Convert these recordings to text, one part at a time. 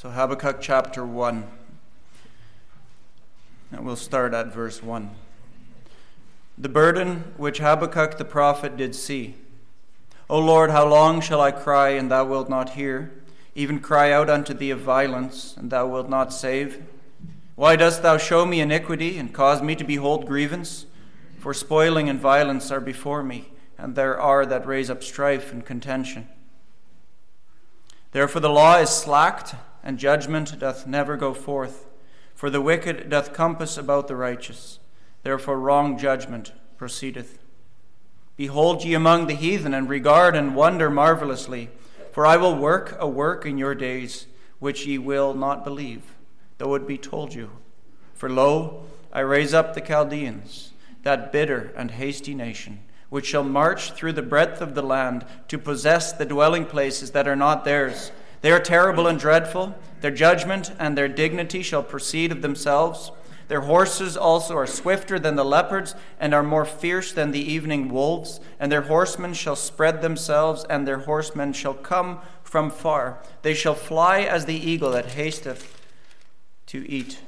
So, Habakkuk chapter 1. And we'll start at verse 1. The burden which Habakkuk the prophet did see. O Lord, how long shall I cry, and thou wilt not hear? Even cry out unto thee of violence, and thou wilt not save? Why dost thou show me iniquity, and cause me to behold grievance? For spoiling and violence are before me, and there are that raise up strife and contention. Therefore the law is slacked and judgment doth never go forth. For the wicked doth compass about the righteous, therefore wrong judgment proceedeth. Behold ye among the heathen, and regard and wonder marvelously, for I will work a work in your days which ye will not believe, though it be told you. For lo, I raise up the Chaldeans, that bitter and hasty nation, which shall march through the breadth of the land to possess the dwelling places that are not theirs they are terrible and dreadful. Their judgment and their dignity shall proceed of themselves. Their horses also are swifter than the leopards, and are more fierce than the evening wolves. And their horsemen shall spread themselves, and their horsemen shall come from far. They shall fly as the eagle that hasteth to eat.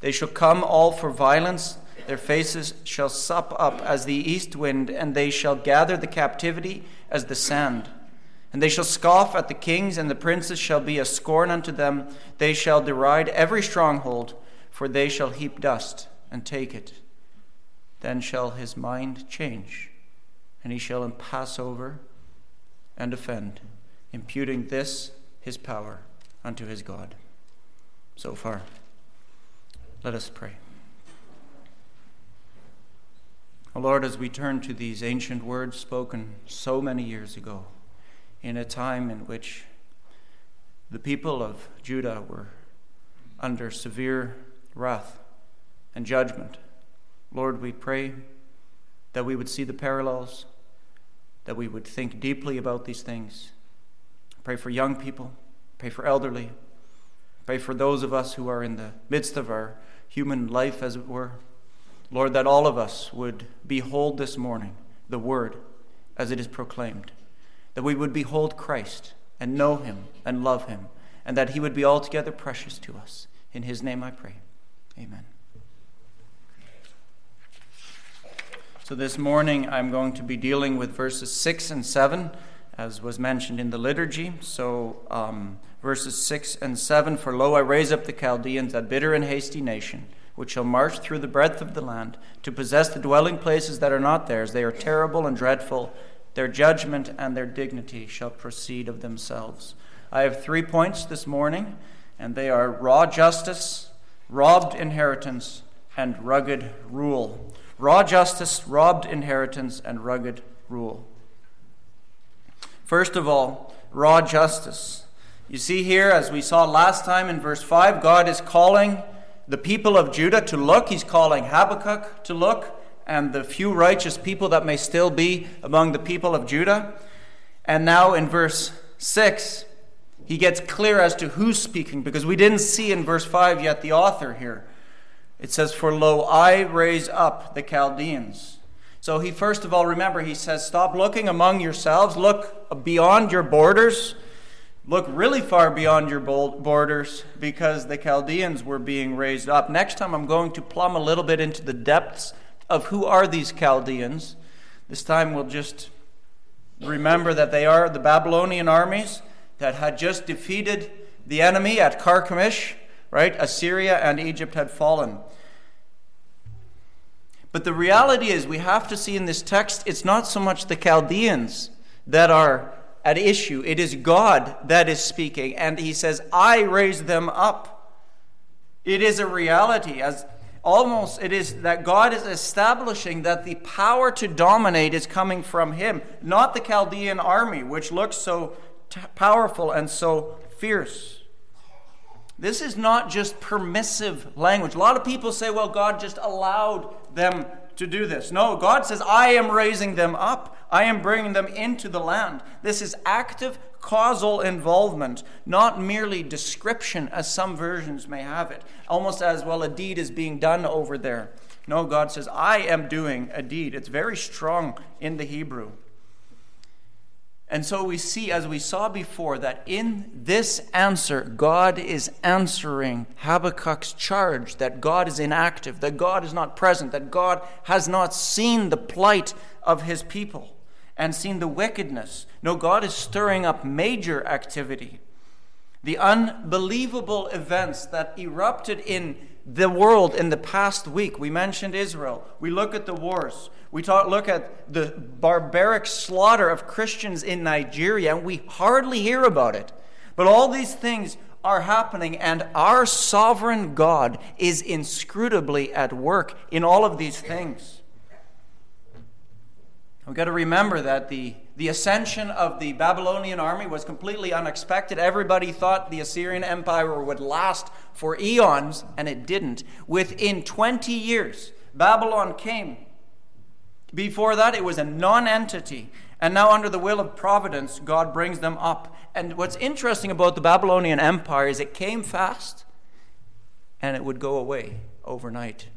They shall come all for violence. Their faces shall sup up as the east wind, and they shall gather the captivity as the sand. And they shall scoff at the kings, and the princes shall be a scorn unto them. They shall deride every stronghold, for they shall heap dust and take it. Then shall his mind change, and he shall pass over and offend, imputing this his power unto his God. So far. Let us pray. O Lord, as we turn to these ancient words spoken so many years ago, in a time in which the people of Judah were under severe wrath and judgment. Lord, we pray that we would see the parallels, that we would think deeply about these things. Pray for young people, pray for elderly, pray for those of us who are in the midst of our human life, as it were. Lord, that all of us would behold this morning the word as it is proclaimed that we would behold Christ and know him and love him, and that he would be altogether precious to us. In his name I pray. Amen. So this morning I'm going to be dealing with verses 6 and 7, as was mentioned in the liturgy. So um, verses 6 and 7 For lo, I raise up the Chaldeans, that bitter and hasty nation which shall march through the breadth of the land to possess the dwelling places that are not theirs. They are terrible and dreadful their judgment and their dignity shall proceed of themselves. I have three points this morning, and they are raw justice, robbed inheritance, and rugged rule. Raw justice, robbed inheritance, and rugged rule. First of all, raw justice. You see here, as we saw last time in verse 5, God is calling the people of Judah to look. He's calling Habakkuk to look and the few righteous people that may still be among the people of Judah. And now in verse 6, he gets clear as to who's speaking because we didn't see in verse 5 yet the author here. It says, For lo, I raise up the Chaldeans. So he first of all, remember, he says, Stop looking among yourselves, look beyond your borders. Look really far beyond your borders because the Chaldeans were being raised up. Next time, I'm going to plumb a little bit into the depths of who are these Chaldeans. This time we'll just remember that they are the Babylonian armies that had just defeated the enemy at Carchemish, right? Assyria and Egypt had fallen. But the reality is, we have to see in this text, it's not so much the Chaldeans that are at issue, it is God that is speaking. And he says, I raise them up. It is a reality. As almost it is that God is establishing that the power to dominate is coming from him, not the Chaldean army, which looks so t- powerful and so fierce. This is not just permissive language. A lot of people say, well, God just allowed them to do this. No, God says, I am raising them up. I am bringing them into the land. This is active causal involvement, not merely description, as some versions may have it, almost as well a deed is being done over there. No, God says, I am doing a deed. It's very strong in the Hebrew. And so we see, as we saw before, that in this answer, God is answering Habakkuk's charge that God is inactive, that God is not present, that God has not seen the plight of his people and seen the wickedness. No, God is stirring up major activity. The unbelievable events that erupted in the world in the past week. We mentioned Israel. We look at the wars. We talk, look at the barbaric slaughter of Christians in Nigeria, and we hardly hear about it. But all these things are happening, and our sovereign God is inscrutably at work in all of these things. We've got to remember that the, the ascension of the Babylonian army was completely unexpected. Everybody thought the Assyrian Empire would last for eons, and it didn't. Within 20 years, Babylon came before that, it was a non entity. And now, under the will of providence, God brings them up. And what's interesting about the Babylonian Empire is it came fast and it would go away overnight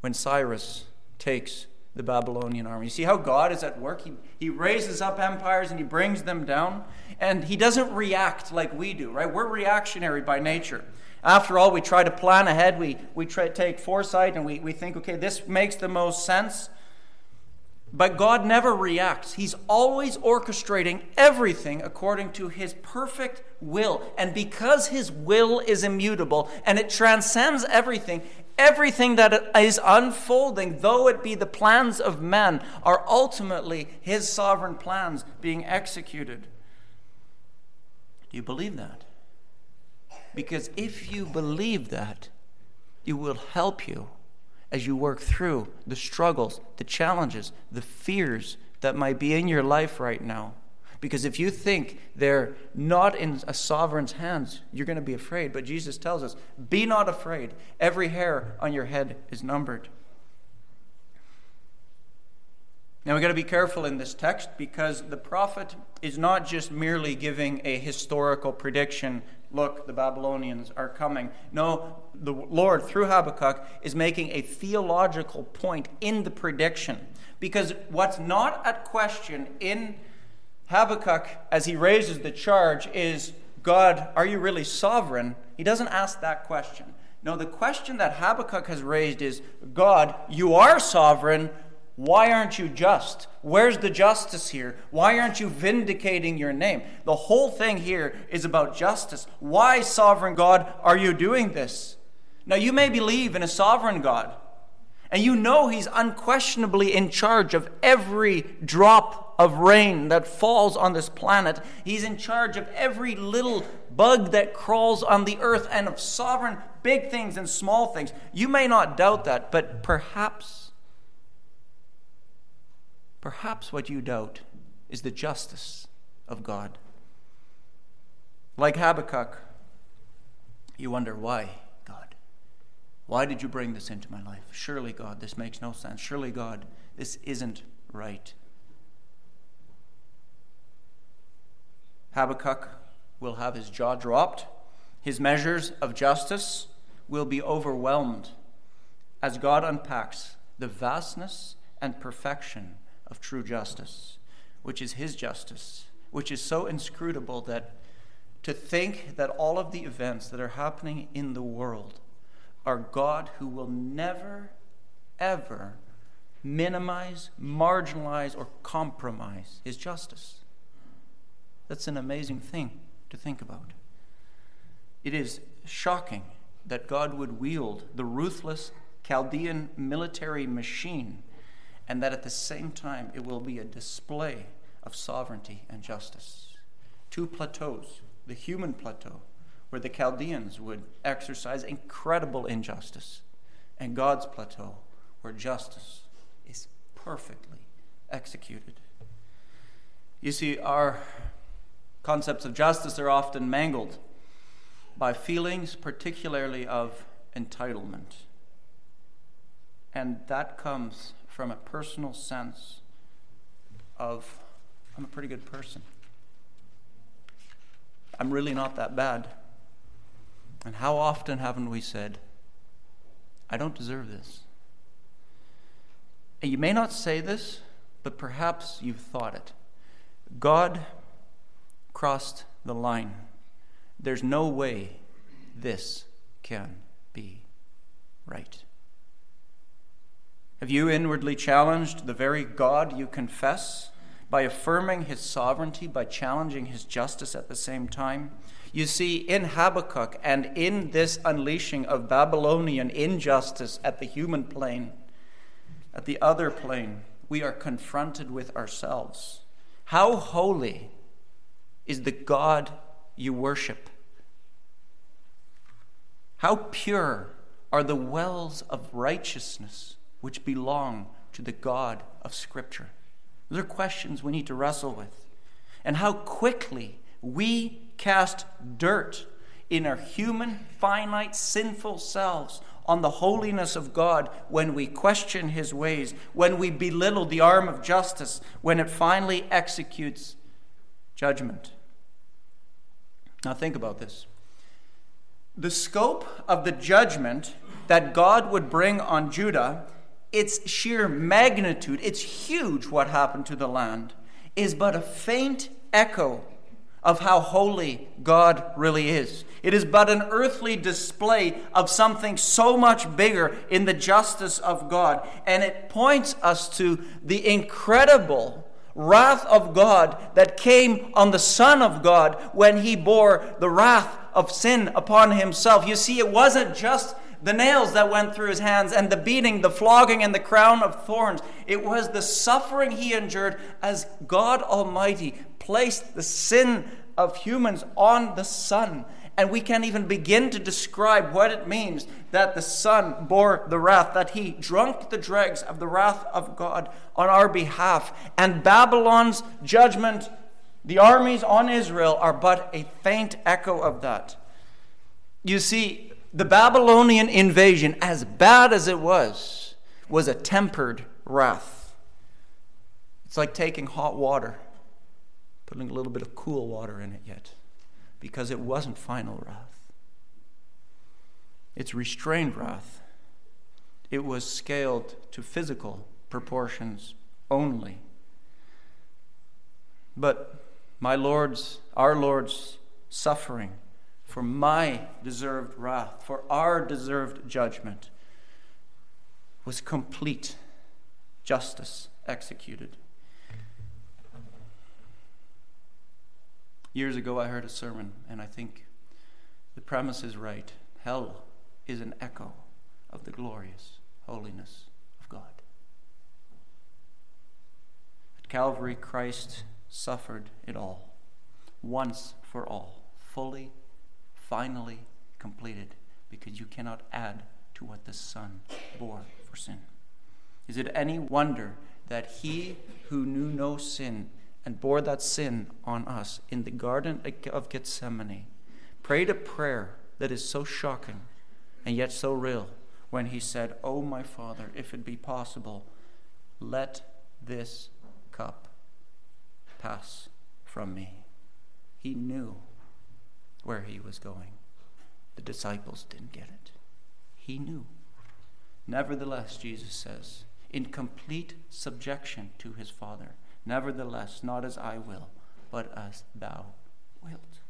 when Cyrus takes the Babylonian army. You see how God is at work? He, he raises up empires and he brings them down. And he doesn't react like we do, right? We're reactionary by nature. After all, we try to plan ahead, we, we try take foresight, and we, we think, okay, this makes the most sense. But God never reacts. He's always orchestrating everything according to His perfect will. And because His will is immutable and it transcends everything, everything that is unfolding, though it be the plans of men, are ultimately His sovereign plans being executed. Do you believe that? Because if you believe that, it will help you as you work through the struggles, the challenges, the fears that might be in your life right now. Because if you think they're not in a sovereign's hands, you're going to be afraid. But Jesus tells us, be not afraid. Every hair on your head is numbered. Now we've got to be careful in this text because the prophet is not just merely giving a historical prediction look, the Babylonians are coming. No, the Lord, through Habakkuk, is making a theological point in the prediction. Because what's not at question in Habakkuk as he raises the charge is God, are you really sovereign? He doesn't ask that question. No, the question that Habakkuk has raised is God, you are sovereign. Why aren't you just? Where's the justice here? Why aren't you vindicating your name? The whole thing here is about justice. Why, sovereign God, are you doing this? Now, you may believe in a sovereign God, and you know He's unquestionably in charge of every drop of rain that falls on this planet. He's in charge of every little bug that crawls on the earth and of sovereign big things and small things. You may not doubt that, but perhaps Perhaps what you doubt is the justice of God. Like Habakkuk, you wonder why, God? Why did you bring this into my life? Surely, God, this makes no sense. Surely, God, this isn't right. Habakkuk will have his jaw dropped. His measures of justice will be overwhelmed as God unpacks the vastness and perfection of true justice, which is his justice, which is so inscrutable that to think that all of the events that are happening in the world are God who will never, ever minimize, marginalize, or compromise his justice. That's an amazing thing to think about. It is shocking that God would wield the ruthless Chaldean military machine and that at the same time it will be a display of sovereignty and justice. Two plateaus the human plateau, where the Chaldeans would exercise incredible injustice, and God's plateau, where justice is perfectly executed. You see, our concepts of justice are often mangled by feelings, particularly of entitlement. And that comes from a personal sense of, I'm a pretty good person. I'm really not that bad. And how often haven't we said, I don't deserve this? And you may not say this, but perhaps you've thought it. God crossed the line. There's no way this can be right. Have you inwardly challenged the very God you confess by affirming his sovereignty, by challenging his justice at the same time? You see, in Habakkuk and in this unleashing of Babylonian injustice at the human plane, at the other plane, we are confronted with ourselves. How holy is the God you worship? How pure are the wells of righteousness which belong to the God of Scripture? Those are questions we need to wrestle with. And how quickly we cast dirt in our human, finite, sinful selves on the holiness of God when we question his ways, when we belittle the arm of justice, when it finally executes judgment. Now, think about this. The scope of the judgment that God would bring on Judah, its sheer magnitude, it's huge what happened to the land, is but a faint echo of how holy God really is. It is but an earthly display of something so much bigger in the justice of God. And it points us to the incredible wrath of God that came on the Son of God when he bore the wrath of sin upon himself. You see, it wasn't just the nails that went through his hands and the beating, the flogging, and the crown of thorns. It was the suffering he endured as God Almighty placed the sin of humans on the Son. And we can't even begin to describe what it means that the Son bore the wrath, that he drunk the dregs of the wrath of God on our behalf. And Babylon's judgment, the armies on Israel, are but a faint echo of that. You see, the Babylonian invasion, as bad as it was, was a tempered wrath. It's like taking hot water putting a little bit of cool water in it yet, because it wasn't final wrath. It's restrained wrath. It was scaled to physical proportions only. But my Lord's, our Lord's suffering for my deserved wrath, for our deserved judgment, was complete justice executed. Years ago, I heard a sermon, and I think the premise is right. Hell is an echo of the glorious holiness of God. At Calvary, Christ suffered it all, once for all, fully, finally completed, because you cannot add to what the Son bore for sin. Is it any wonder that he who knew no sin and bore that sin on us in the Garden of Gethsemane, prayed a prayer that is so shocking and yet so real when he said, Oh, my Father, if it be possible, let this cup pass from me. He knew where he was going. The disciples didn't get it. He knew. Nevertheless, Jesus says, in complete subjection to his Father, Nevertheless, not as I will, but as thou wilt.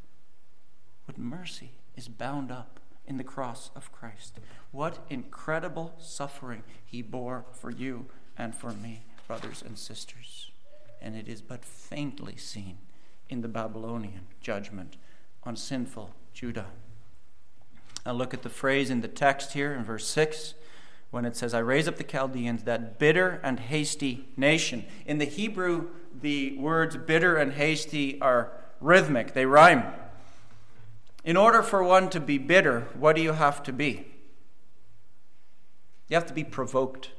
What mercy is bound up in the cross of Christ. What incredible suffering he bore for you and for me, brothers and sisters. And it is but faintly seen in the Babylonian judgment on sinful Judah. Now look at the phrase in the text here in verse 6 when it says, I raise up the Chaldeans, that bitter and hasty nation. In the Hebrew, the words bitter and hasty are rhythmic, they rhyme. In order for one to be bitter, what do you have to be? You have to be provoked.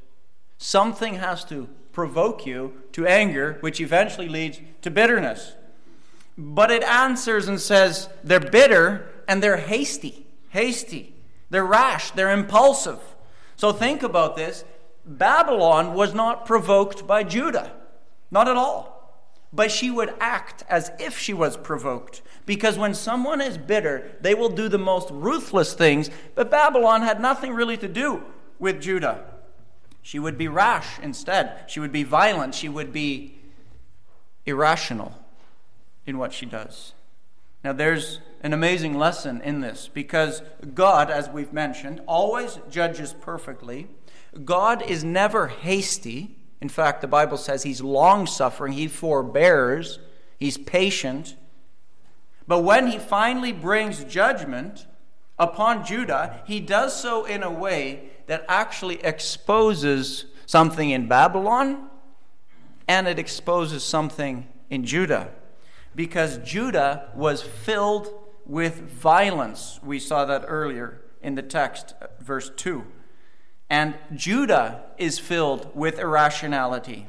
Something has to provoke you to anger, which eventually leads to bitterness. But it answers and says they're bitter and they're hasty. Hasty. They're rash. They're impulsive. So think about this. Babylon was not provoked by Judah, not at all. But she would act as if she was provoked. Because when someone is bitter, they will do the most ruthless things. But Babylon had nothing really to do with Judah. She would be rash instead. She would be violent. She would be irrational. in what she does. Now, there's an amazing lesson in this because God, as we've mentioned, always judges perfectly. God is never hasty. In fact, the Bible says he's long suffering, he forbears, he's patient. But when he finally brings judgment upon Judah, he does so in a way that actually exposes something in Babylon and it exposes something in Judah because Judah was filled with violence. We saw that earlier in the text, uh, verse 2. And Judah is filled with irrationality.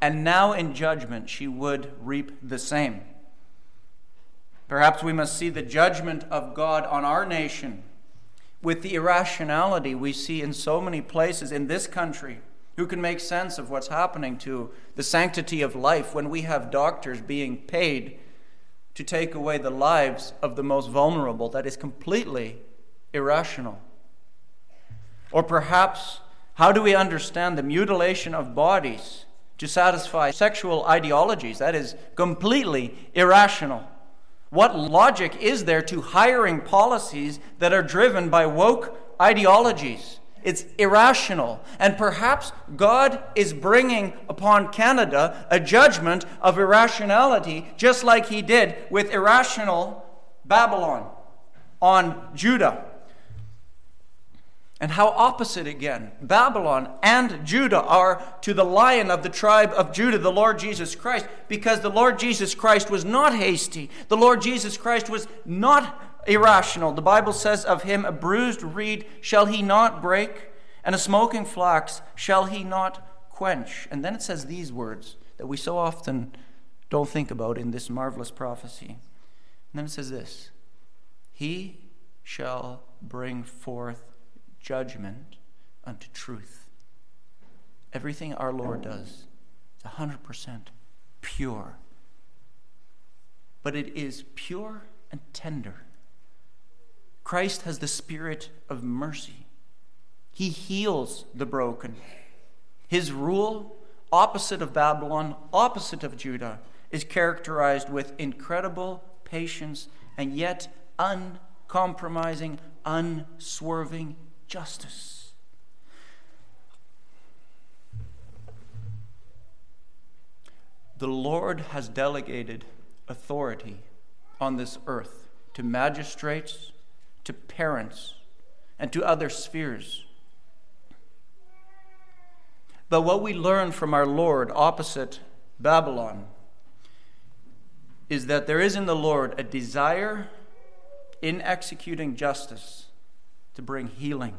And now in judgment, she would reap the same. Perhaps we must see the judgment of God on our nation with the irrationality we see in so many places in this country. Who can make sense of what's happening to the sanctity of life when we have doctors being paid to take away the lives of the most vulnerable? That is completely irrational. Or perhaps, how do we understand the mutilation of bodies to satisfy sexual ideologies? That is completely irrational. What logic is there to hiring policies that are driven by woke ideologies? It's irrational. And perhaps God is bringing upon Canada a judgment of irrationality, just like he did with irrational Babylon on Judah. And how opposite again. Babylon and Judah are to the lion of the tribe of Judah, the Lord Jesus Christ, because the Lord Jesus Christ was not hasty. The Lord Jesus Christ was not irrational. The Bible says of him, A bruised reed shall he not break, and a smoking flax shall he not quench. And then it says these words that we so often don't think about in this marvelous prophecy. And then it says this He shall bring forth judgment unto truth. Everything our Lord does is 100% pure. But it is pure and tender. Christ has the spirit of mercy. He heals the broken. His rule, opposite of Babylon, opposite of Judah, is characterized with incredible patience and yet uncompromising, unswerving justice. The Lord has delegated authority on this earth to magistrates, to parents, and to other spheres. But what we learn from our Lord opposite Babylon is that there is in the Lord a desire in executing justice to bring healing.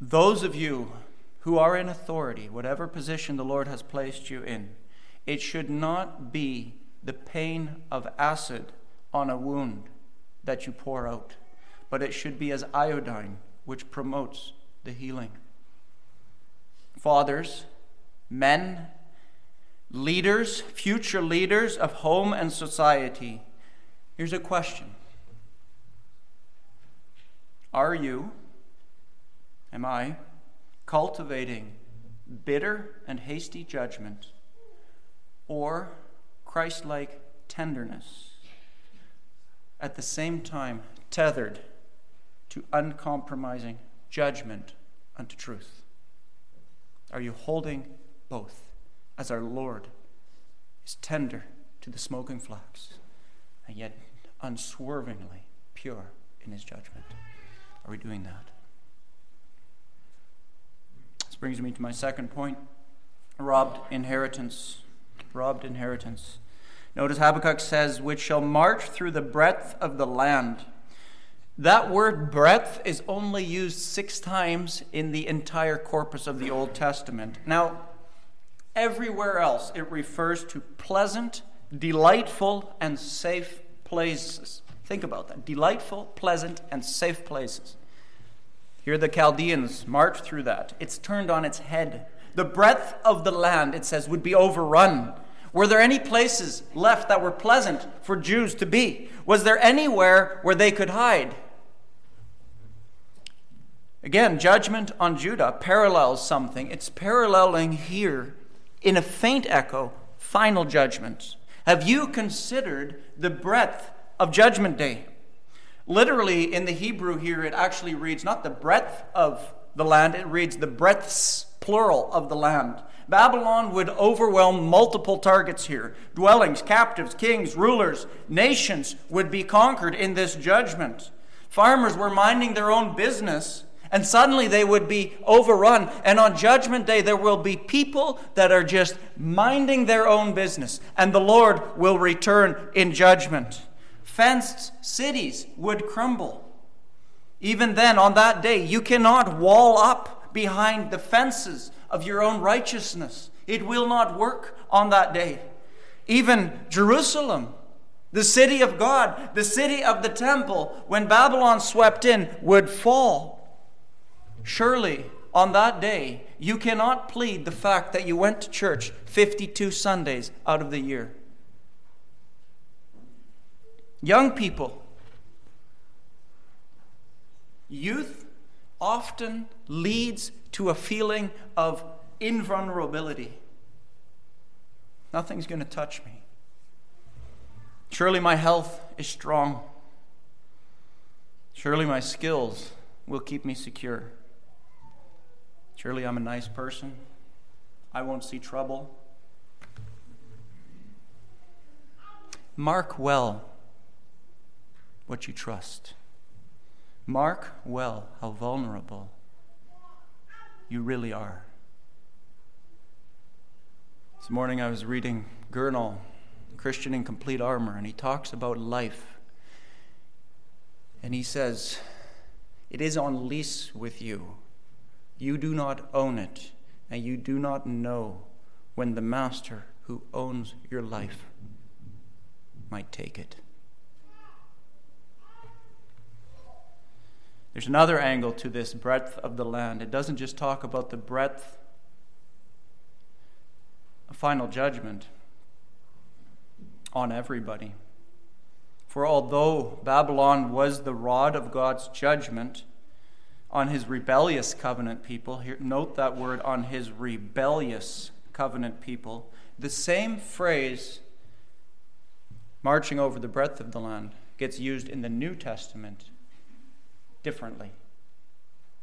Those of you who are in authority, whatever position the Lord has placed you in, it should not be the pain of acid on a wound that you pour out, but it should be as iodine, which promotes the healing. Fathers, men, leaders, future leaders of home and society, here's a question are you, am I, cultivating bitter and hasty judgment or Christ like tenderness, at the same time tethered to uncompromising judgment unto truth? Are you holding both as our Lord is tender to the smoking flax and yet unswervingly pure in his judgment? Are we doing that? This brings me to my second point robbed inheritance. Robbed inheritance. Notice Habakkuk says, which shall march through the breadth of the land. That word breadth is only used six times in the entire corpus of the Old Testament. Now, everywhere else it refers to pleasant, delightful, and safe places. Think about that delightful, pleasant, and safe places. Here the Chaldeans march through that. It's turned on its head. The breadth of the land, it says, would be overrun. Were there any places left that were pleasant for Jews to be? Was there anywhere where they could hide? Again, judgment on Judah parallels something. It's paralleling here in a faint echo final judgment. Have you considered the breadth of Judgment Day? Literally, in the Hebrew here, it actually reads not the breadth of the land, it reads the breadths, plural, of the land. Babylon would overwhelm multiple targets here. Dwellings, captives, kings, rulers, nations would be conquered in this judgment. Farmers were minding their own business, and suddenly they would be overrun. And on Judgment Day, there will be people that are just minding their own business, and the Lord will return in judgment. Fenced cities would crumble. Even then, on that day, you cannot wall up behind the fences of your own righteousness. It will not work on that day. Even Jerusalem, the city of God, the city of the temple, when Babylon swept in, would fall. Surely, on that day, you cannot plead the fact that you went to church 52 Sundays out of the year. Young people, Youth often leads to a feeling of invulnerability. Nothing's going to touch me. Surely my health is strong. Surely my skills will keep me secure. Surely I'm a nice person. I won't see trouble. Mark well what you trust. Mark well how vulnerable you really are. This morning I was reading Gurnall, Christian in Complete Armor, and he talks about life. And he says, It is on lease with you. You do not own it, and you do not know when the master who owns your life might take it. There's another angle to this breadth of the land. It doesn't just talk about the breadth of final judgment on everybody. For although Babylon was the rod of God's judgment on his rebellious covenant people, here, note that word on his rebellious covenant people, the same phrase, marching over the breadth of the land, gets used in the New Testament differently.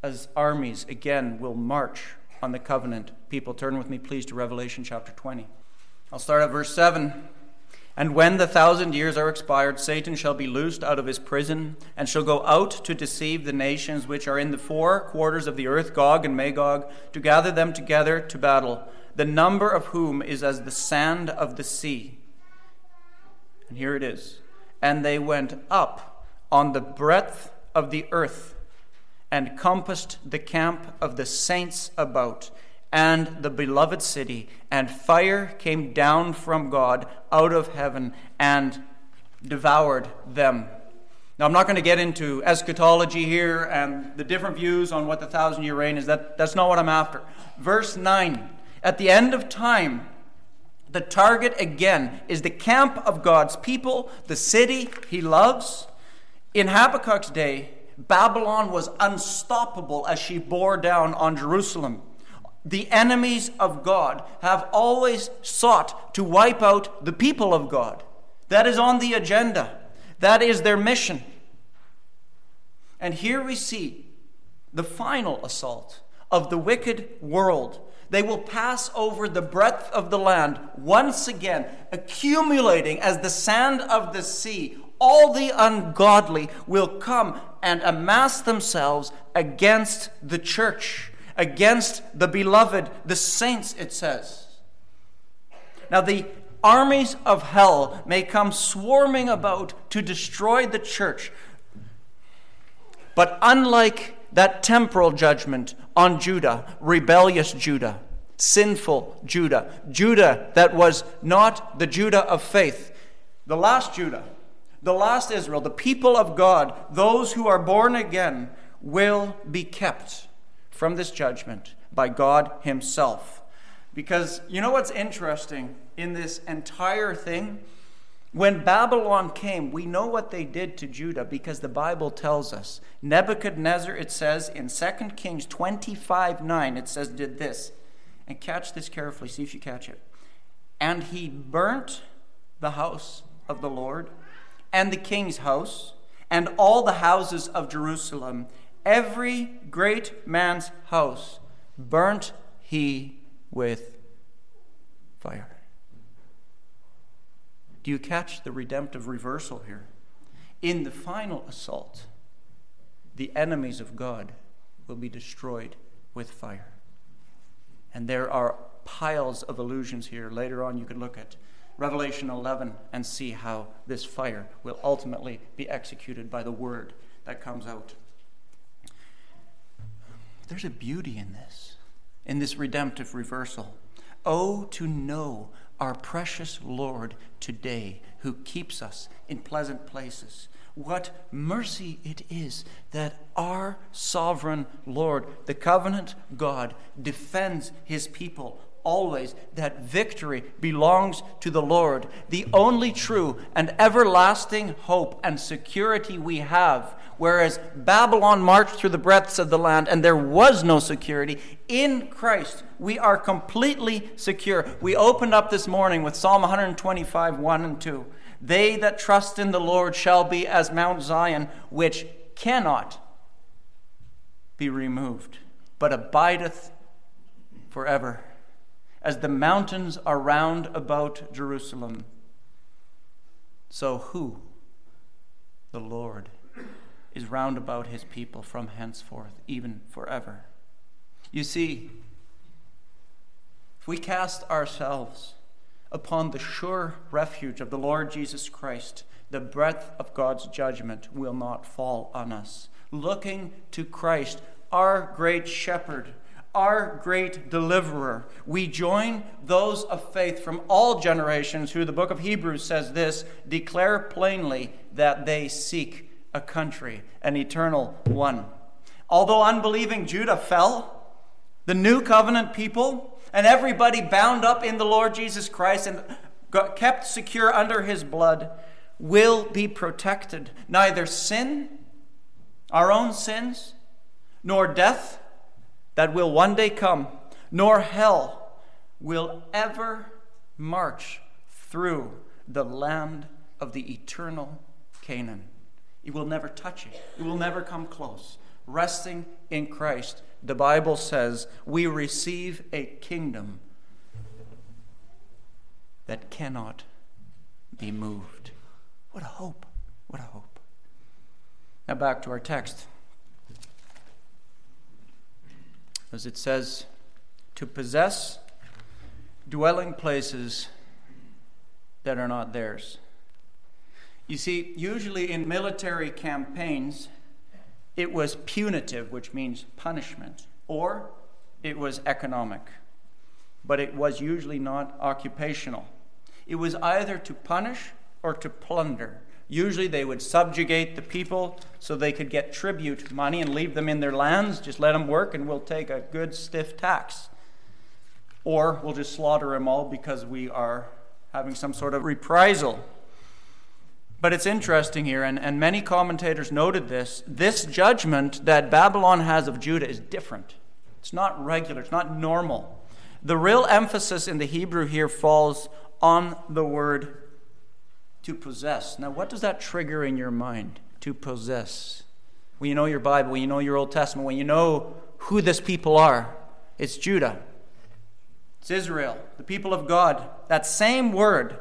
As armies again will march on the covenant. People, turn with me, please, to Revelation chapter 20. I'll start at verse 7. And when the thousand years are expired, Satan shall be loosed out of his prison, and shall go out to deceive the nations which are in the four quarters of the earth, Gog and Magog, to gather them together to battle, the number of whom is as the sand of the sea. And here it is. And they went up on the breadth of the earth and compassed the camp of the saints about and the beloved city, and fire came down from God out of heaven and devoured them. Now, I'm not going to get into eschatology here and the different views on what the thousand year reign is. That, that's not what I'm after. Verse 9 At the end of time, the target again is the camp of God's people, the city he loves, in Habakkuk's day, Babylon was unstoppable as she bore down on Jerusalem. The enemies of God have always sought to wipe out the people of God. That is on the agenda, that is their mission. And here we see the final assault of the wicked world. They will pass over the breadth of the land once again, accumulating as the sand of the sea all the ungodly will come and amass themselves against the church, against the beloved, the saints, it says. Now, the armies of hell may come swarming about to destroy the church, but unlike that temporal judgment on Judah, rebellious Judah, sinful Judah, Judah that was not the Judah of faith, the last Judah, the last Israel, the people of God, those who are born again, will be kept from this judgment by God Himself. Because you know what's interesting in this entire thing? When Babylon came, we know what they did to Judah because the Bible tells us. Nebuchadnezzar, it says in 2 Kings 25 9, it says, did this. And catch this carefully, see if you catch it. And he burnt the house of the Lord, and the king's house, and all the houses of Jerusalem, every great man's house, burnt he with fire. Do you catch the redemptive reversal here? In the final assault, the enemies of God will be destroyed with fire. And there are piles of allusions here. Later on, you could look at Revelation 11 and see how this fire will ultimately be executed by the word that comes out. There's a beauty in this, in this redemptive reversal. Oh, to know our precious Lord today, who keeps us in pleasant places. What mercy it is that our sovereign Lord, the covenant God, defends his people always that victory belongs to the Lord. The only true and everlasting hope and security we have, whereas Babylon marched through the breadths of the land and there was no security, in Christ we are completely secure. We opened up this morning with Psalm 125, 1 and 2. They that trust in the Lord shall be as Mount Zion, which cannot be removed, but abideth forever as the mountains are round about Jerusalem. So who? The Lord is round about his people from henceforth, even forever. You see, if we cast ourselves upon the sure refuge of the Lord Jesus Christ, the breath of God's judgment will not fall on us. Looking to Christ, our great shepherd, our great deliverer. We join those of faith from all generations who the book of Hebrews says this declare plainly that they seek a country, an eternal one. Although unbelieving Judah fell, the new covenant people and everybody bound up in the Lord Jesus Christ and kept secure under his blood will be protected. Neither sin, our own sins, nor death that will one day come, nor hell will ever march through the land of the eternal Canaan. It will never touch it, it will never come close. Resting in Christ, the Bible says we receive a kingdom that cannot be moved. What a hope! What a hope. Now back to our text. As it says, to possess dwelling places that are not theirs. You see, usually in military campaigns, it was punitive, which means punishment, or it was economic. But it was usually not occupational. It was either to punish or to plunder. Usually they would subjugate the people so they could get tribute money and leave them in their lands. Just let them work and we'll take a good stiff tax. Or we'll just slaughter them all because we are having some sort of reprisal. But it's interesting here, and, and many commentators noted this. This judgment that Babylon has of Judah is different. It's not regular, it's not normal. The real emphasis in the Hebrew here falls on the word to possess. Now, what does that trigger in your mind? To possess. When you know your Bible, when you know your Old Testament, when you know who this people are, it's Judah. It's Israel, the people of God. That same word,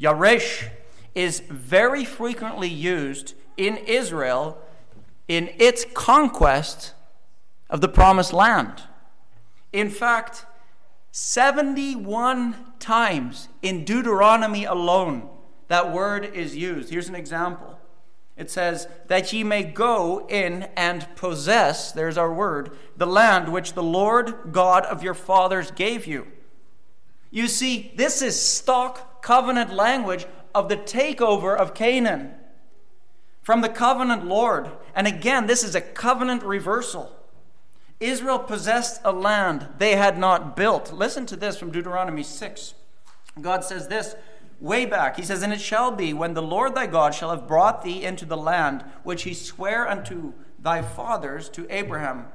Yaresh, is very frequently used in Israel in its conquest of the promised land. In fact, 71 times in Deuteronomy alone, that word is used. Here's an example it says, That ye may go in and possess, there's our word, the land which the Lord God of your fathers gave you. You see, this is stock covenant language of the takeover of Canaan from the covenant Lord. And again, this is a covenant reversal. Israel possessed a land they had not built. Listen to this from Deuteronomy 6. God says this way back. He says, And it shall be when the Lord thy God shall have brought thee into the land which he sware unto thy fathers, to Abraham,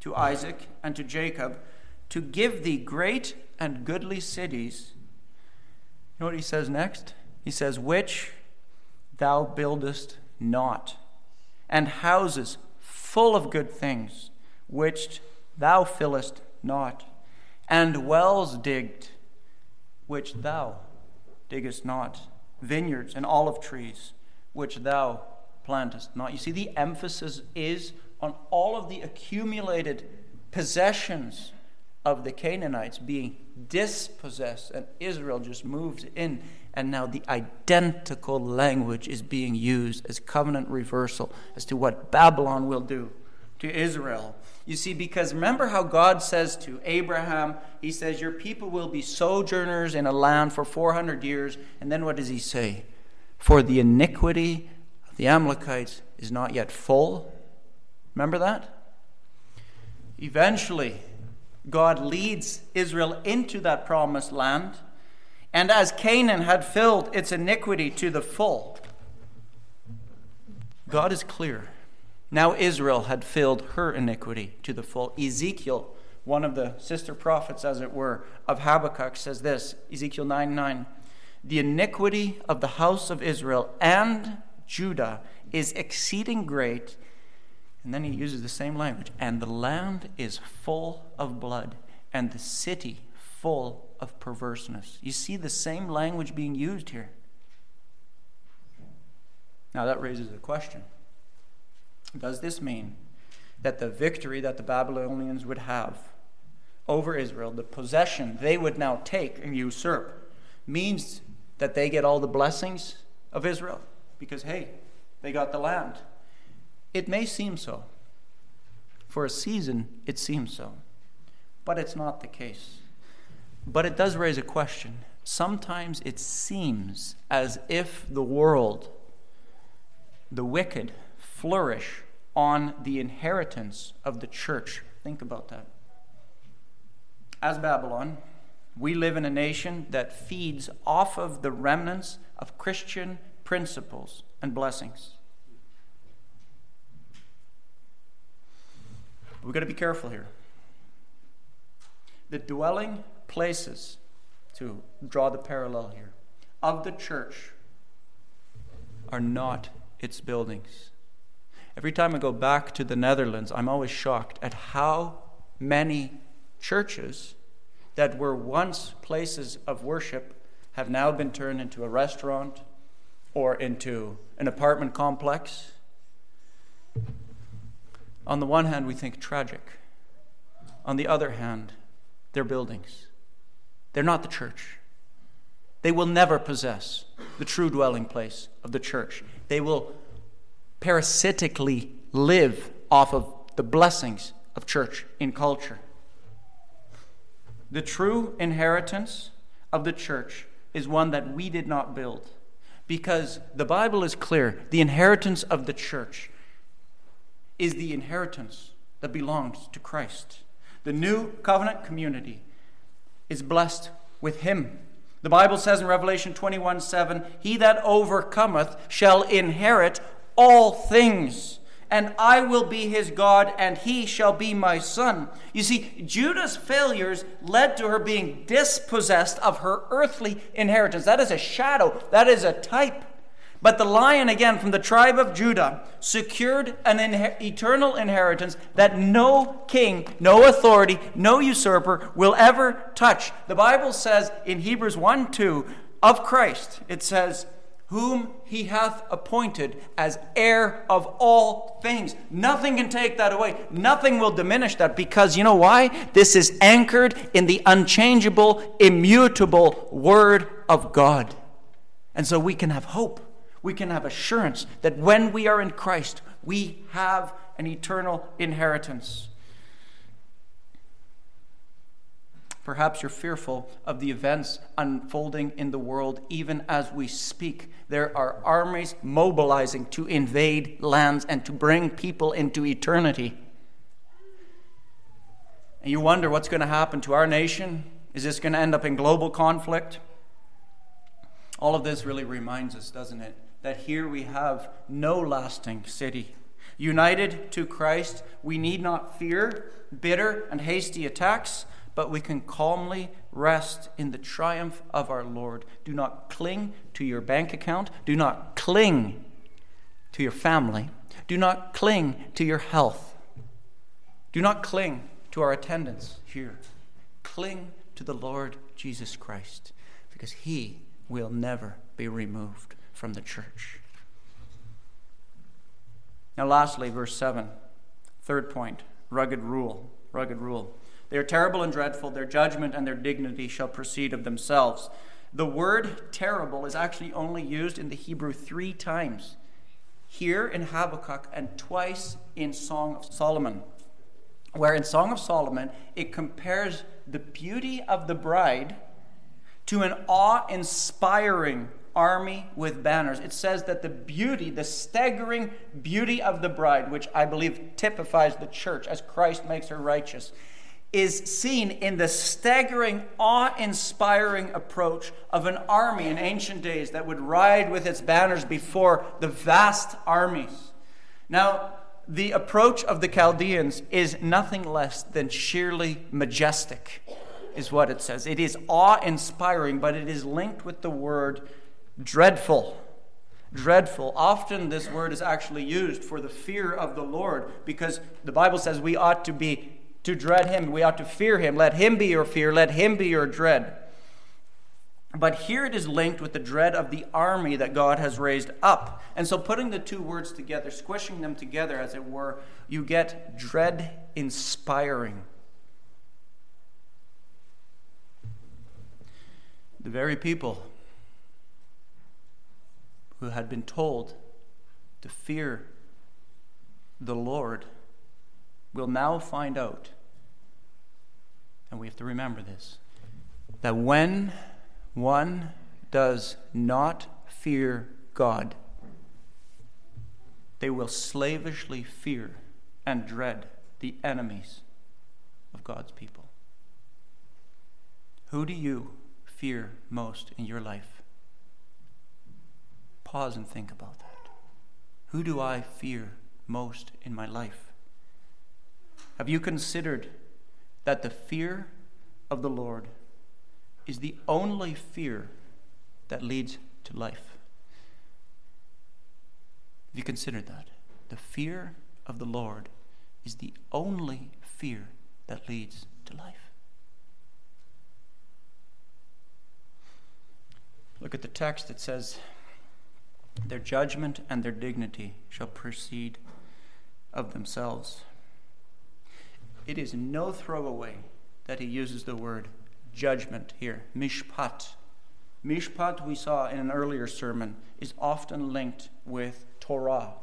to Isaac, and to Jacob, to give thee great and goodly cities. You know what he says next? He says, Which thou buildest not, and houses full of good things, which thou fillest not, and wells digged, which thou diggest not, vineyards and olive trees, which thou plantest not. You see, the emphasis is on all of the accumulated possessions of the Canaanites being dispossessed, and Israel just moves in. And now the identical language is being used as covenant reversal as to what Babylon will do to Israel. You see, because remember how God says to Abraham, He says, Your people will be sojourners in a land for 400 years. And then what does He say? For the iniquity of the Amalekites is not yet full. Remember that? Eventually, God leads Israel into that promised land. And as Canaan had filled its iniquity to the full, God is clear. Now Israel had filled her iniquity to the full. Ezekiel, one of the sister prophets, as it were, of Habakkuk, says this Ezekiel 9 9. The iniquity of the house of Israel and Judah is exceeding great, and then he uses the same language. And the land is full of blood, and the city full of perverseness. You see the same language being used here. Now that raises a question. Does this mean that the victory that the Babylonians would have over Israel, the possession they would now take and usurp, means that they get all the blessings of Israel? Because, hey, they got the land. It may seem so. For a season, it seems so. But it's not the case. But it does raise a question. Sometimes it seems as if the world, the wicked, flourish on the inheritance of the church. Think about that. As Babylon, we live in a nation that feeds off of the remnants of Christian principles and blessings. We've got to be careful here. The dwelling places, to draw the parallel here, of the church are not its buildings. Every time I go back to the Netherlands, I'm always shocked at how many churches that were once places of worship have now been turned into a restaurant or into an apartment complex on the one hand, we think tragic. On the other hand, they're buildings. They're not the church. They will never possess the true dwelling place of the church. They will parasitically live off of the blessings of church in culture. The true inheritance of the church is one that we did not build because the Bible is clear. The inheritance of the church is the inheritance that belongs to Christ. The new covenant community is blessed with him. The Bible says in Revelation 21 7, He that overcometh shall inherit all things, and I will be his God, and he shall be my son. You see, Judah's failures led to her being dispossessed of her earthly inheritance. That is a shadow, that is a type but the lion, again, from the tribe of Judah, secured an inher- eternal inheritance that no king, no authority, no usurper will ever touch. The Bible says in Hebrews 1 2 of Christ, it says, Whom he hath appointed as heir of all things. Nothing can take that away. Nothing will diminish that because you know why? This is anchored in the unchangeable, immutable Word of God. And so we can have hope we can have assurance that when we are in Christ, we have an eternal inheritance. Perhaps you're fearful of the events unfolding in the world even as we speak. There are armies mobilizing to invade lands and to bring people into eternity. And you wonder what's going to happen to our nation? Is this going to end up in global conflict? All of this really reminds us, doesn't it, that here we have no lasting city. United to Christ, we need not fear bitter and hasty attacks but we can calmly rest in the triumph of our Lord. Do not cling to your bank account. Do not cling to your family. Do not cling to your health. Do not cling to our attendance here. Cling to the Lord Jesus Christ because he will never be removed from the church. Now, lastly, verse 7, third point rugged rule. Rugged rule. They are terrible and dreadful. Their judgment and their dignity shall proceed of themselves. The word terrible is actually only used in the Hebrew three times here in Habakkuk and twice in Song of Solomon. Where in Song of Solomon, it compares the beauty of the bride to an awe inspiring army with banners. It says that the beauty, the staggering beauty of the bride, which I believe typifies the church as Christ makes her righteous, is seen in the staggering, awe inspiring approach of an army in ancient days that would ride with its banners before the vast armies. Now, the approach of the Chaldeans is nothing less than sheerly majestic, is what it says. It is awe inspiring, but it is linked with the word dreadful. Dreadful. Often this word is actually used for the fear of the Lord because the Bible says we ought to be to dread him. We ought to fear him. Let him be your fear. Let him be your dread. But here it is linked with the dread of the army that God has raised up. And so, putting the two words together, squishing them together, as it were, you get dread inspiring. The very people who had been told to fear the Lord will now find out, and we have to remember this, that when one does not fear God, they will slavishly fear and dread the enemies of God's people. Who do you fear most in your life? Pause and think about that. Who do I fear most in my life? Have you considered that the fear of the Lord is the only fear that leads to life? Have you considered that? The fear of the Lord is the only fear that leads to life. Look at the text. It says, Their judgment and their dignity shall proceed of themselves. It is no throwaway that he uses the word judgment here, mishpat. Mishpat, we saw in an earlier sermon, is often linked with Torah.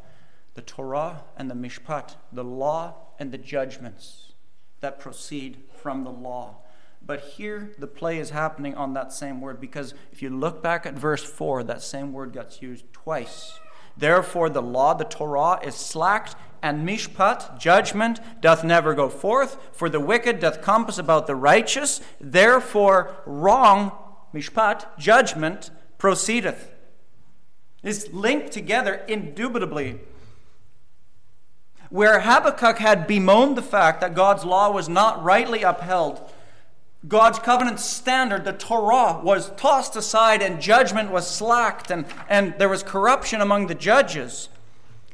The Torah and the mishpat, the law and the judgments that proceed from the law. But here the play is happening on that same word because if you look back at verse 4, that same word gets used twice. Therefore, the law, the Torah, is slacked and mishpat, judgment, doth never go forth, for the wicked doth compass about the righteous, therefore wrong, mishpat, judgment, proceedeth. Is linked together indubitably. Where Habakkuk had bemoaned the fact that God's law was not rightly upheld, God's covenant standard, the Torah, was tossed aside and judgment was slacked, and, and there was corruption among the judges.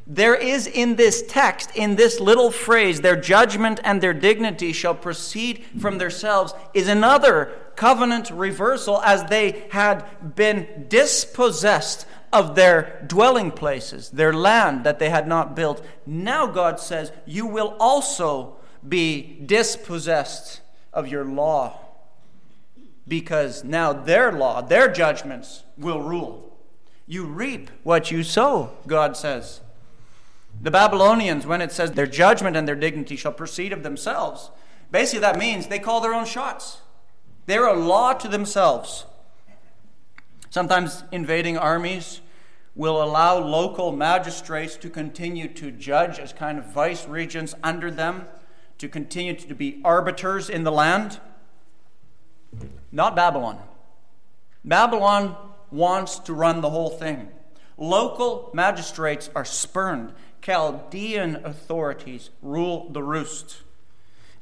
There is in this text, in this little phrase, their judgment and their dignity shall proceed from themselves, is another covenant reversal as they had been dispossessed of their dwelling places, their land that they had not built. Now God says, You will also be dispossessed of your law, because now their law, their judgments will rule. You reap what you sow, God says. The Babylonians, when it says their judgment and their dignity shall proceed of themselves, basically that means they call their own shots. They're a law to themselves. Sometimes invading armies will allow local magistrates to continue to judge as kind of vice regents under them, to continue to be arbiters in the land. Not Babylon. Babylon wants to run the whole thing. Local magistrates are spurned. Chaldean authorities rule the roost.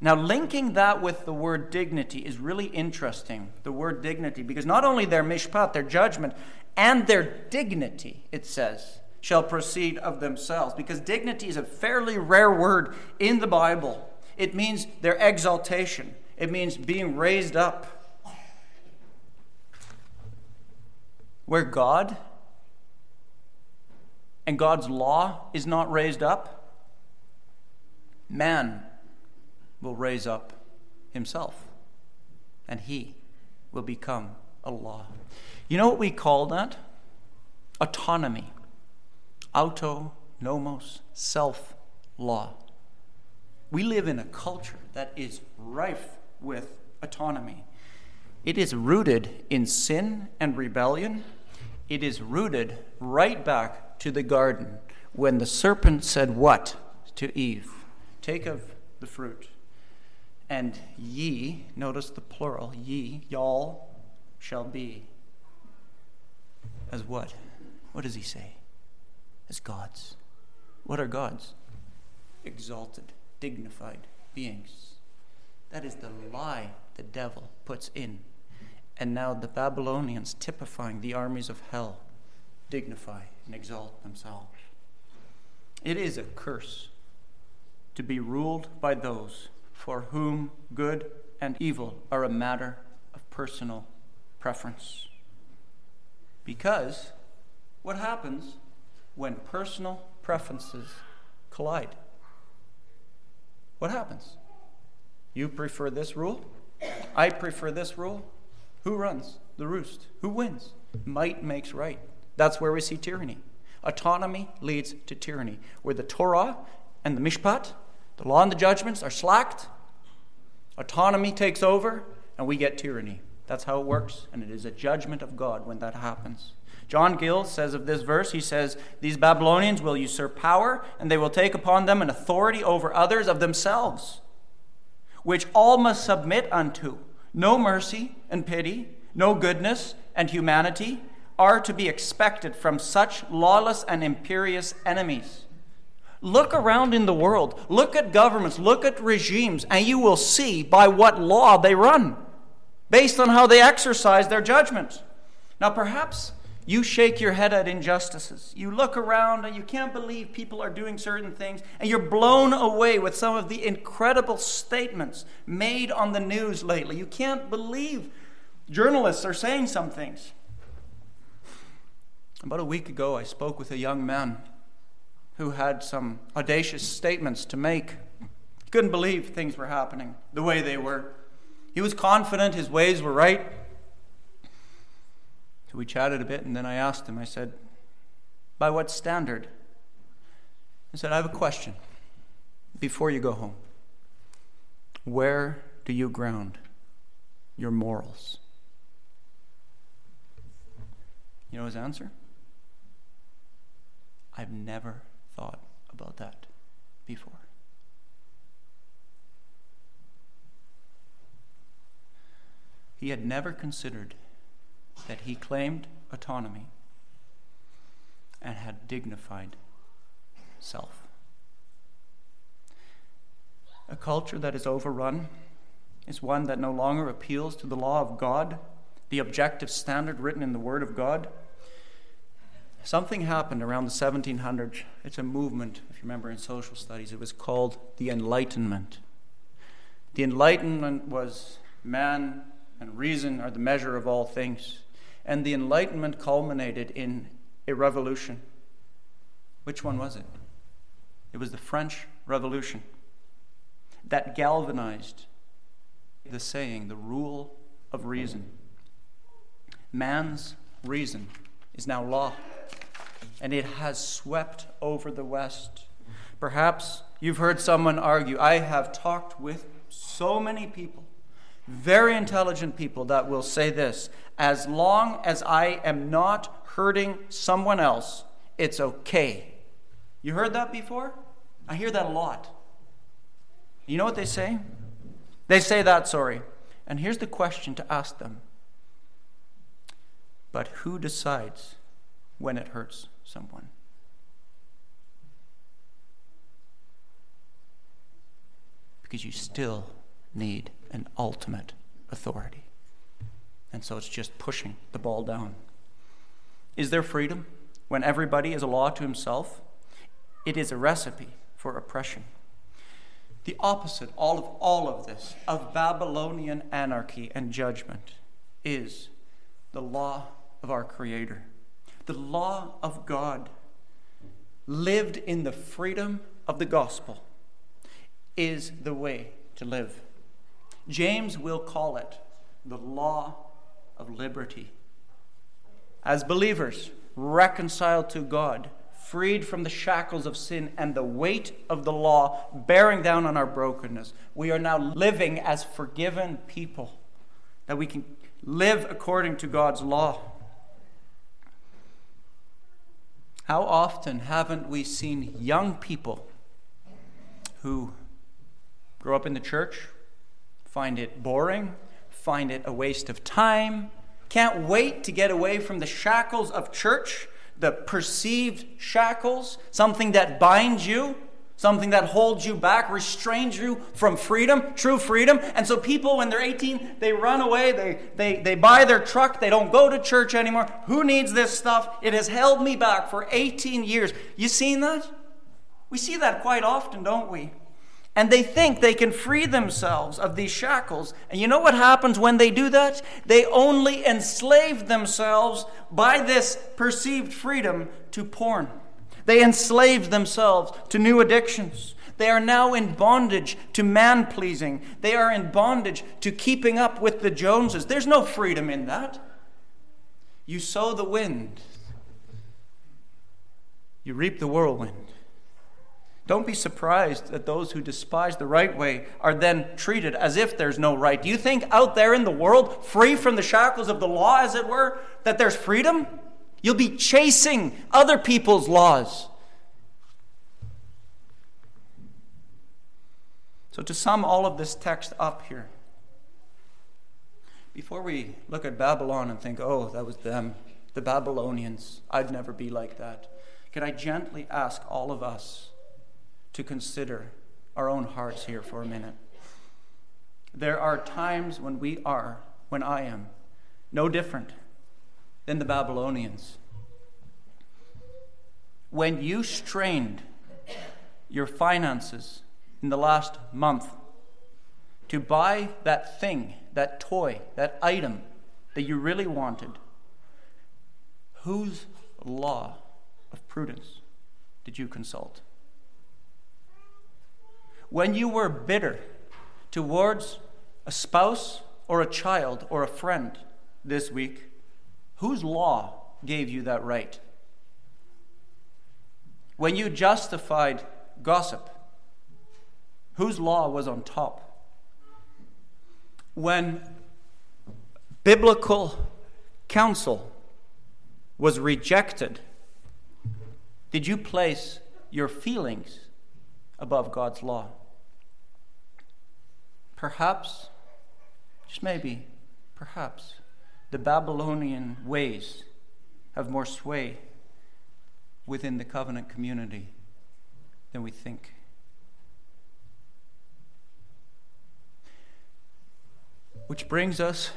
Now, linking that with the word dignity is really interesting. The word dignity, because not only their mishpat, their judgment, and their dignity, it says, shall proceed of themselves. Because dignity is a fairly rare word in the Bible. It means their exaltation, it means being raised up. Where God and God's law is not raised up, man will raise up himself, and he will become a law. You know what we call that? Autonomy. Auto, nomos, self law. We live in a culture that is rife with autonomy. It is rooted in sin and rebellion. It is rooted right back to the garden when the serpent said, What? to Eve? Take of the fruit. And ye, notice the plural, ye, y'all, shall be as what? What does he say? As gods. What are gods? Exalted, dignified beings. That is the lie the devil puts in. And now the Babylonians, typifying the armies of hell, dignify and exalt themselves. It is a curse to be ruled by those for whom good and evil are a matter of personal preference. Because what happens when personal preferences collide? What happens? You prefer this rule? I prefer this rule. Who runs the roost? Who wins? Might makes right. That's where we see tyranny. Autonomy leads to tyranny, where the Torah and the Mishpat, the law and the judgments, are slacked. Autonomy takes over, and we get tyranny. That's how it works, and it is a judgment of God when that happens. John Gill says of this verse, he says, These Babylonians will usurp power, and they will take upon them an authority over others of themselves, which all must submit unto. No mercy and pity, no goodness and humanity are to be expected from such lawless and imperious enemies. Look around in the world, look at governments, look at regimes, and you will see by what law they run based on how they exercise their judgment. Now, perhaps you shake your head at injustices. You look around and you can't believe people are doing certain things, and you're blown away with some of the incredible statements made on the news lately. You can't believe journalists are saying some things. About a week ago, I spoke with a young man who had some audacious statements to make. He couldn't believe things were happening the way they were. He was confident his ways were right. So we chatted a bit, and then I asked him, I said, By what standard? I said, I have a question before you go home. Where do you ground your morals? You know his answer? I've never thought about that before. He had never considered that he claimed autonomy and had dignified self. A culture that is overrun is one that no longer appeals to the law of God, the objective standard written in the Word of God. Something happened around the 1700s. It's a movement, if you remember in social studies, it was called the Enlightenment. The Enlightenment was man and reason are the measure of all things. And the Enlightenment culminated in a revolution. Which one was it? It was the French Revolution that galvanized the saying, the rule of reason. Man's reason is now law, and it has swept over the West. Perhaps you've heard someone argue. I have talked with so many people very intelligent people that will say this as long as I am not hurting someone else, it's okay. You heard that before? I hear that a lot. You know what they say? They say that, sorry. And here's the question to ask them But who decides when it hurts someone? because you still need an ultimate authority. And so it's just pushing the ball down. Is there freedom when everybody is a law to himself? It is a recipe for oppression. The opposite, all of all of this, of Babylonian anarchy and judgment, is the law of our Creator, the law of God, lived in the freedom of the gospel, is the way to live. James will call it the law of liberty. As believers, reconciled to God, freed from the shackles of sin and the weight of the law bearing down on our brokenness, we are now living as forgiven people, that we can live according to God's law. How often haven't we seen young people who grow up in the church, find it boring, find it a waste of time, can't wait to get away from the shackles of church, the perceived shackles, something that binds you, something that holds you back, restrains you from freedom, true freedom. And so people, when they're 18, they run away, they, they, they buy their truck, they don't go to church anymore. Who needs this stuff? It has held me back for 18 years. You seen that? We see that quite often, don't we? And they think they can free themselves of these shackles. And you know what happens when they do that? They only enslave themselves by this perceived freedom to porn. They enslave themselves to new addictions. They are now in bondage to man pleasing. They are in bondage to keeping up with the Joneses. There's no freedom in that. You sow the wind, you reap the whirlwind. Don't be surprised that those who despise the right way are then treated as if there's no right. Do you think out there in the world, free from the shackles of the law, as it were, that there's freedom? You'll be chasing other people's laws. So, to sum all of this text up here, before we look at Babylon and think, oh, that was them, the Babylonians, I'd never be like that, can I gently ask all of us? To consider our own hearts here for a minute. There are times when we are, when I am, no different than the Babylonians. When you strained your finances in the last month to buy that thing, that toy, that item that you really wanted, whose law of prudence did you consult? When you were bitter towards a spouse or a child or a friend this week, whose law gave you that right? When you justified gossip, whose law was on top? When biblical counsel was rejected, did you place your feelings above God's law? Perhaps, just maybe, perhaps, the Babylonian ways have more sway within the covenant community than we think. Which brings us,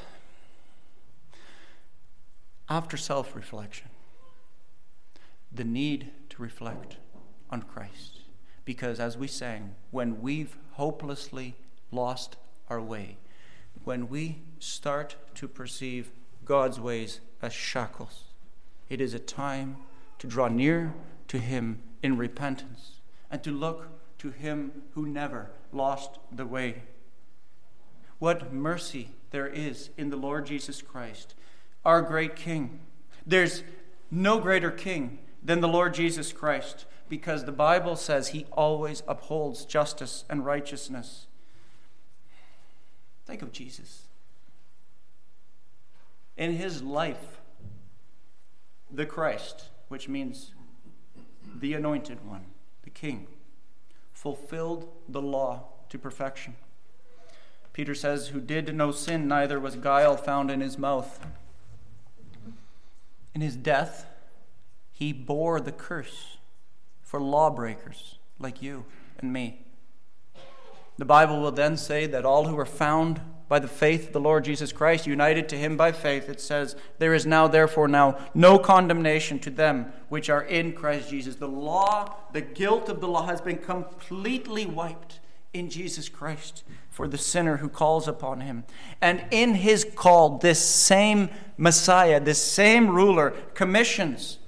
after self reflection, the need to reflect on Christ. Because as we sang, when we've hopelessly lost our way. When we start to perceive God's ways as shackles, it is a time to draw near to Him in repentance and to look to Him who never lost the way. What mercy there is in the Lord Jesus Christ, our great King. There's no greater King than the Lord Jesus Christ because the Bible says He always upholds justice and righteousness. Think of Jesus. In his life, the Christ, which means the anointed one, the King, fulfilled the law to perfection. Peter says, Who did no sin, neither was guile found in his mouth. In his death, he bore the curse for lawbreakers like you and me. The Bible will then say that all who are found by the faith of the Lord Jesus Christ, united to him by faith, it says, There is now, therefore, now no condemnation to them which are in Christ Jesus. The law, the guilt of the law has been completely wiped in Jesus Christ for the sinner who calls upon him. And in his call, this same Messiah, this same ruler, commissions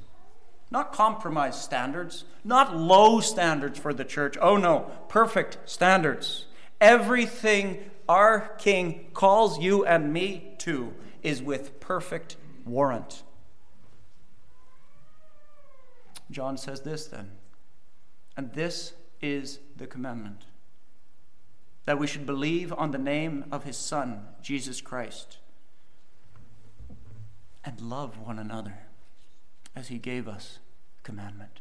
not compromised standards, not low standards for the church. Oh no, perfect standards. Everything our King calls you and me to is with perfect warrant. John says this then, and this is the commandment that we should believe on the name of his Son, Jesus Christ, and love one another as he gave us commandment.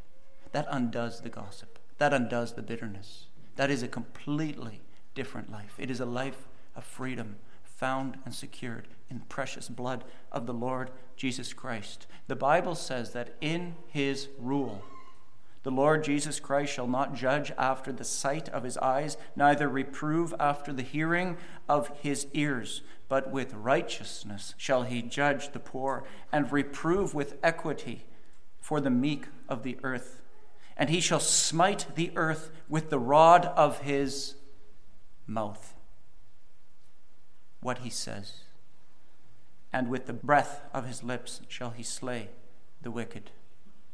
That undoes the gossip, that undoes the bitterness. That is a completely different life. It is a life of freedom found and secured in precious blood of the Lord Jesus Christ. The Bible says that in his rule, the Lord Jesus Christ shall not judge after the sight of his eyes, neither reprove after the hearing of his ears, but with righteousness shall he judge the poor, and reprove with equity for the meek of the earth. And he shall smite the earth with the rod of his mouth what he says, and with the breath of his lips shall he slay the wicked.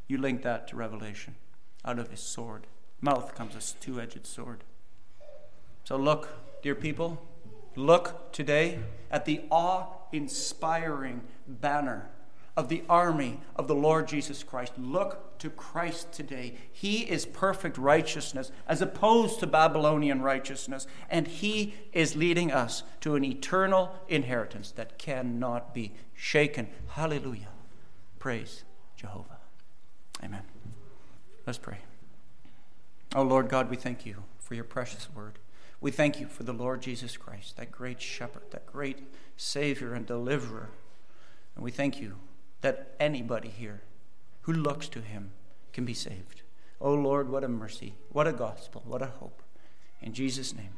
You link that to Revelation. Out of his sword, mouth comes a two edged sword. So look, dear people, look today at the awe inspiring banner of the army of the Lord Jesus Christ. Look to Christ today. He is perfect righteousness as opposed to Babylonian righteousness, and He is leading us to an eternal inheritance that cannot be shaken. Hallelujah. Praise Jehovah. Amen. Let's pray. Oh Lord God, we thank you for your precious word. We thank you for the Lord Jesus Christ, that great shepherd, that great Savior and deliverer. And we thank you that anybody here who looks to him can be saved. Oh Lord, what a mercy, what a gospel, what a hope. In Jesus' name.